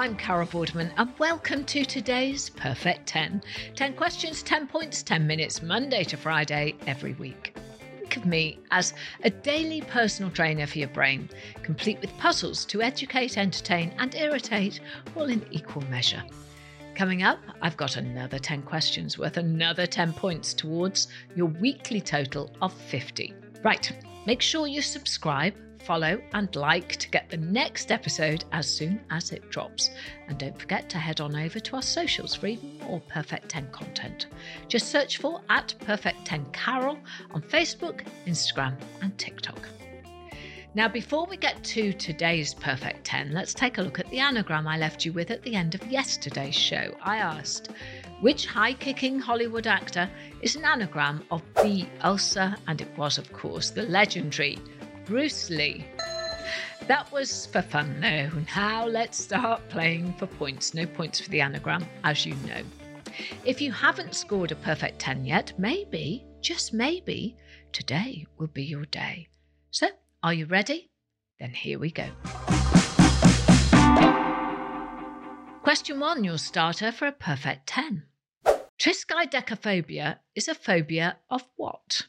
I'm Carol Vorderman, and welcome to today's Perfect 10. 10 questions, 10 points, 10 minutes, Monday to Friday, every week. Think of me as a daily personal trainer for your brain, complete with puzzles to educate, entertain, and irritate, all in equal measure. Coming up, I've got another 10 questions worth another 10 points towards your weekly total of 50. Right, make sure you subscribe, follow, and like to get the next episode as soon as it drops. And don't forget to head on over to our socials for even more Perfect 10 content. Just search for at Perfect 10 Carol on Facebook, Instagram, and TikTok. Now, before we get to today's Perfect 10, let's take a look at the anagram I left you with at the end of yesterday's show. I asked, which high kicking Hollywood actor is an anagram of B. Ulcer? And it was, of course, the legendary Bruce Lee. That was for fun, though. Now let's start playing for points. No points for the anagram, as you know. If you haven't scored a perfect 10 yet, maybe, just maybe, today will be your day. So, are you ready? Then here we go. Question one, your starter for a perfect 10. Triskaidekaphobia is a phobia of what?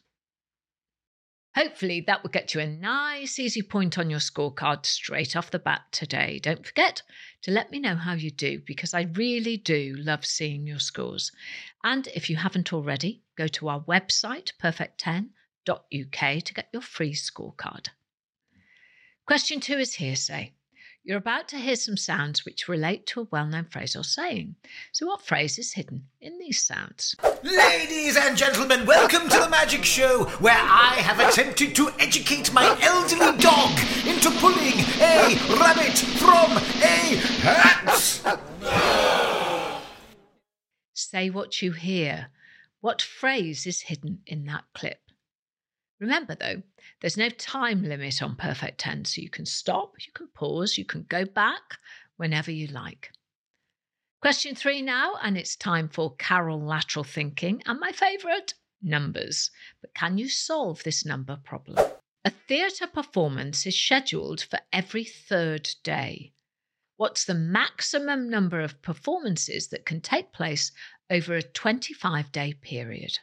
Hopefully, that will get you a nice, easy point on your scorecard straight off the bat today. Don't forget to let me know how you do because I really do love seeing your scores. And if you haven't already, go to our website, perfect10.uk, to get your free scorecard. Question two is hearsay. You're about to hear some sounds which relate to a well known phrase or saying. So, what phrase is hidden in these sounds? Ladies and gentlemen, welcome to the Magic Show, where I have attempted to educate my elderly dog into pulling a rabbit from a hat. Say what you hear. What phrase is hidden in that clip? Remember, though, there's no time limit on perfect 10, so you can stop, you can pause, you can go back whenever you like. Question three now, and it's time for Carol lateral thinking and my favourite, numbers. But can you solve this number problem? A theatre performance is scheduled for every third day. What's the maximum number of performances that can take place over a 25 day period?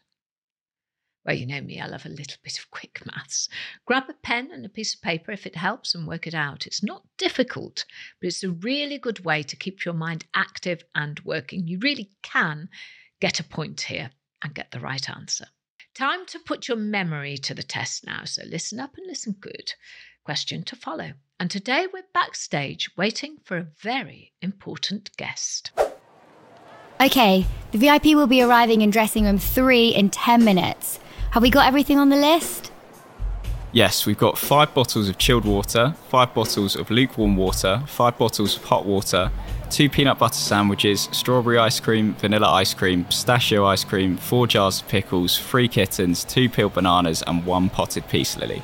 Well, you know me, I love a little bit of quick maths. Grab a pen and a piece of paper if it helps and work it out. It's not difficult, but it's a really good way to keep your mind active and working. You really can get a point here and get the right answer. Time to put your memory to the test now, so listen up and listen good. Question to follow. And today we're backstage waiting for a very important guest. Okay, the VIP will be arriving in dressing room 3 in 10 minutes. Have we got everything on the list? Yes, we've got five bottles of chilled water, five bottles of lukewarm water, five bottles of hot water, two peanut butter sandwiches, strawberry ice cream, vanilla ice cream, pistachio ice cream, four jars of pickles, three kittens, two peeled bananas, and one potted peace lily.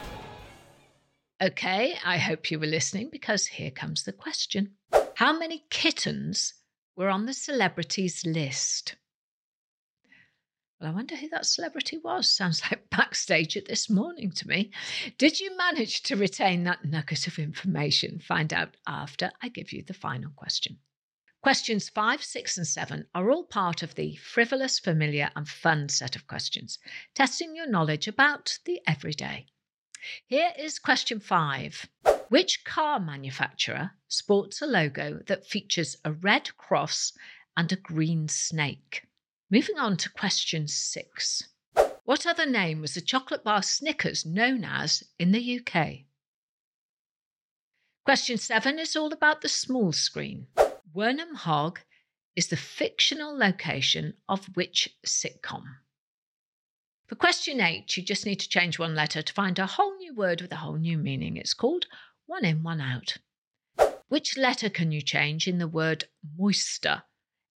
Okay, I hope you were listening because here comes the question How many kittens were on the celebrities list? Well, I wonder who that celebrity was. Sounds like backstage at this morning to me. Did you manage to retain that nugget of information? Find out after I give you the final question. Questions five, six, and seven are all part of the frivolous, familiar, and fun set of questions, testing your knowledge about the everyday. Here is question five Which car manufacturer sports a logo that features a red cross and a green snake? Moving on to question six. What other name was the chocolate bar Snickers known as in the UK? Question seven is all about the small screen. Wernham Hogg is the fictional location of which sitcom? For question eight, you just need to change one letter to find a whole new word with a whole new meaning. It's called one in, one out. Which letter can you change in the word moister?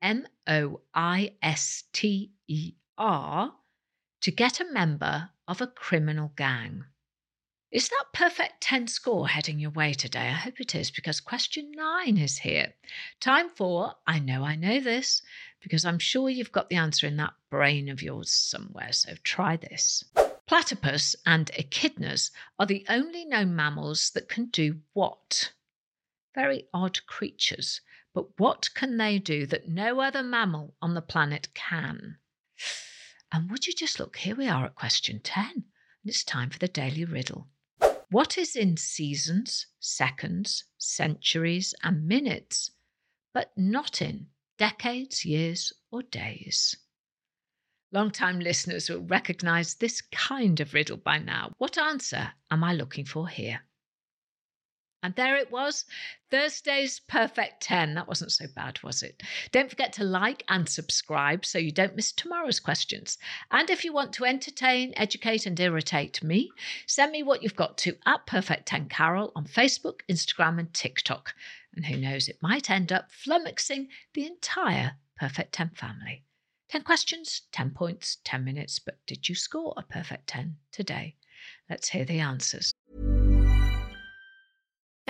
M O I S T E R to get a member of a criminal gang. Is that perfect 10 score heading your way today? I hope it is because question nine is here. Time for I know I know this because I'm sure you've got the answer in that brain of yours somewhere. So try this. Platypus and echidnas are the only known mammals that can do what? Very odd creatures. But what can they do that no other mammal on the planet can? And would you just look, here we are at question 10, and it's time for the daily riddle. What is in seasons, seconds, centuries, and minutes, but not in decades, years, or days? Long-time listeners will recognize this kind of riddle by now. What answer am I looking for here? And there it was, Thursday's Perfect 10. That wasn't so bad, was it? Don't forget to like and subscribe so you don't miss tomorrow's questions. And if you want to entertain, educate, and irritate me, send me what you've got to at Perfect 10 Carol on Facebook, Instagram, and TikTok. And who knows, it might end up flummoxing the entire Perfect 10 family. 10 questions, 10 points, 10 minutes. But did you score a perfect 10 today? Let's hear the answers.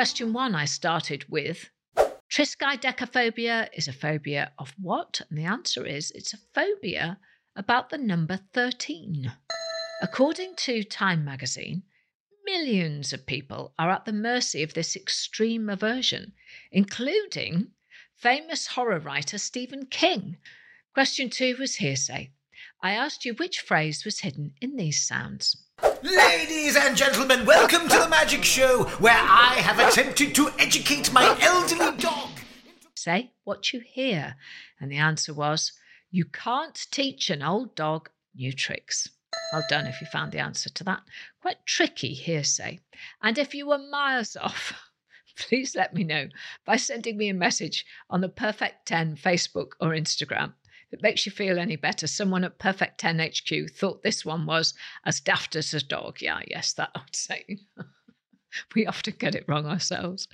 Question one I started with Triskaidekaphobia is a phobia of what? And the answer is it's a phobia about the number 13. According to Time magazine, millions of people are at the mercy of this extreme aversion, including famous horror writer Stephen King. Question two was hearsay. I asked you which phrase was hidden in these sounds. Ladies and gentlemen, welcome to the Magic Show, where I have attempted to educate my elderly dog. Say what you hear. And the answer was, You can't teach an old dog new tricks. Well done if you found the answer to that. Quite tricky hearsay. And if you were miles off, please let me know by sending me a message on the Perfect 10 Facebook or Instagram. It makes you feel any better, someone at Perfect 10 HQ thought this one was as daft as a dog. Yeah, yes, that old saying. we often get it wrong ourselves.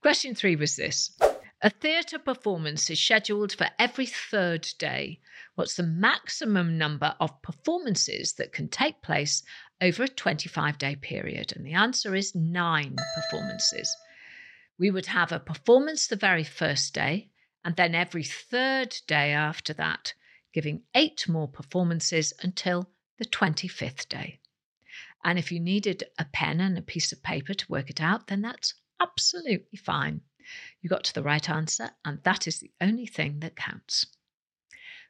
Question three was this A theatre performance is scheduled for every third day. What's the maximum number of performances that can take place over a 25 day period? And the answer is nine performances. We would have a performance the very first day, and then every third day after that, giving eight more performances until the 25th day. And if you needed a pen and a piece of paper to work it out, then that's absolutely fine. You got to the right answer, and that is the only thing that counts.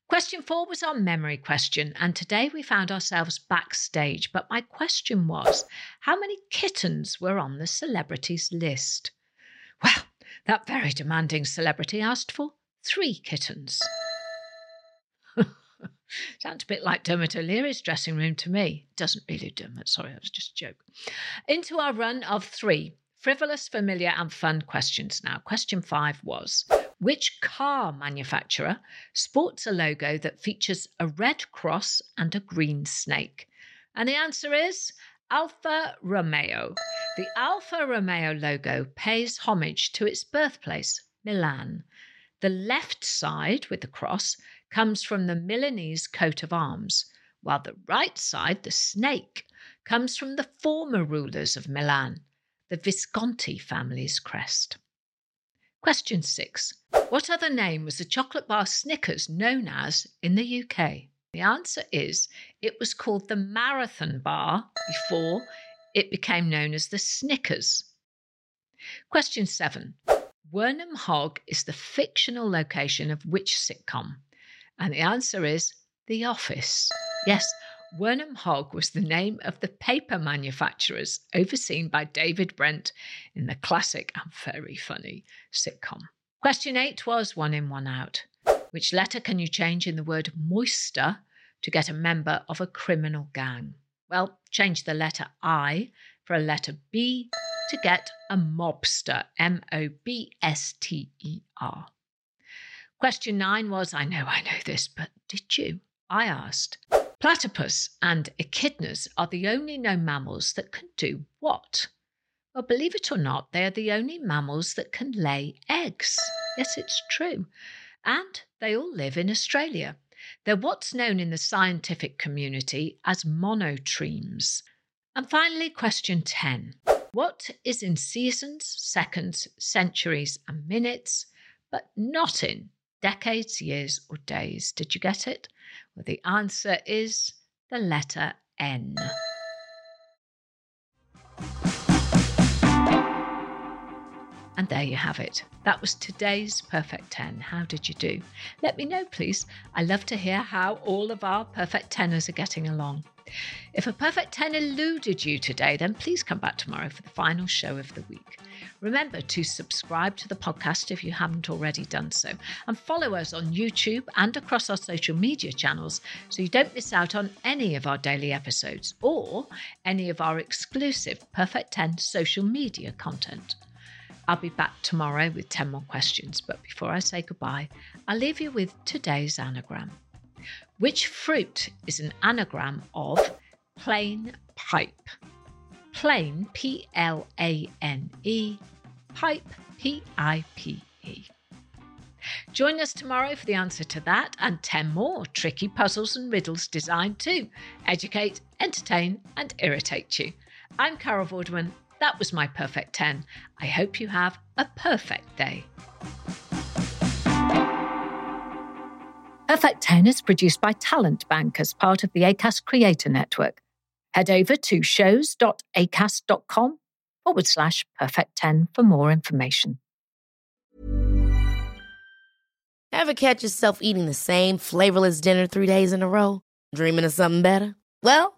Question four was our memory question, and today we found ourselves backstage. But my question was how many kittens were on the celebrities list? That very demanding celebrity asked for three kittens. Sounds a bit like Dermot O'Leary's dressing room to me. Doesn't really, Dermot. Sorry, that was just a joke. Into our run of three frivolous, familiar, and fun questions now. Question five was Which car manufacturer sports a logo that features a red cross and a green snake? And the answer is Alfa Romeo. The Alfa Romeo logo pays homage to its birthplace, Milan. The left side with the cross comes from the Milanese coat of arms, while the right side, the snake, comes from the former rulers of Milan, the Visconti family's crest. Question six What other name was the chocolate bar Snickers known as in the UK? The answer is it was called the Marathon Bar before it became known as the Snickers. Question seven Wernham Hogg is the fictional location of which sitcom? And the answer is The Office. Yes, Wernham Hogg was the name of the paper manufacturers overseen by David Brent in the classic and very funny sitcom. Question eight was one in, one out. Which letter can you change in the word moister to get a member of a criminal gang? Well, change the letter I for a letter B to get a mobster. M O B S T E R. Question nine was I know I know this, but did you? I asked. Platypus and echidnas are the only known mammals that can do what? Well, believe it or not, they are the only mammals that can lay eggs. Yes, it's true. And they all live in Australia. They're what's known in the scientific community as monotremes. And finally, question 10. What is in seasons, seconds, centuries, and minutes, but not in decades, years, or days? Did you get it? Well, the answer is the letter N. And there you have it. That was today's Perfect 10. How did you do? Let me know, please. I love to hear how all of our Perfect Tenors are getting along. If a perfect 10 eluded you today, then please come back tomorrow for the final show of the week. Remember to subscribe to the podcast if you haven't already done so, and follow us on YouTube and across our social media channels so you don't miss out on any of our daily episodes or any of our exclusive Perfect 10 social media content. I'll be back tomorrow with 10 more questions, but before I say goodbye, I'll leave you with today's anagram. Which fruit is an anagram of plane pipe? Plane, P L A N E, pipe, P I P E. Join us tomorrow for the answer to that and 10 more tricky puzzles and riddles designed to educate, entertain, and irritate you. I'm Carol Vorderman. That was my perfect 10. I hope you have a perfect day. Perfect 10 is produced by Talent Bank as part of the ACAST Creator Network. Head over to shows.acast.com forward slash perfect 10 for more information. Ever catch yourself eating the same flavorless dinner three days in a row? Dreaming of something better? Well,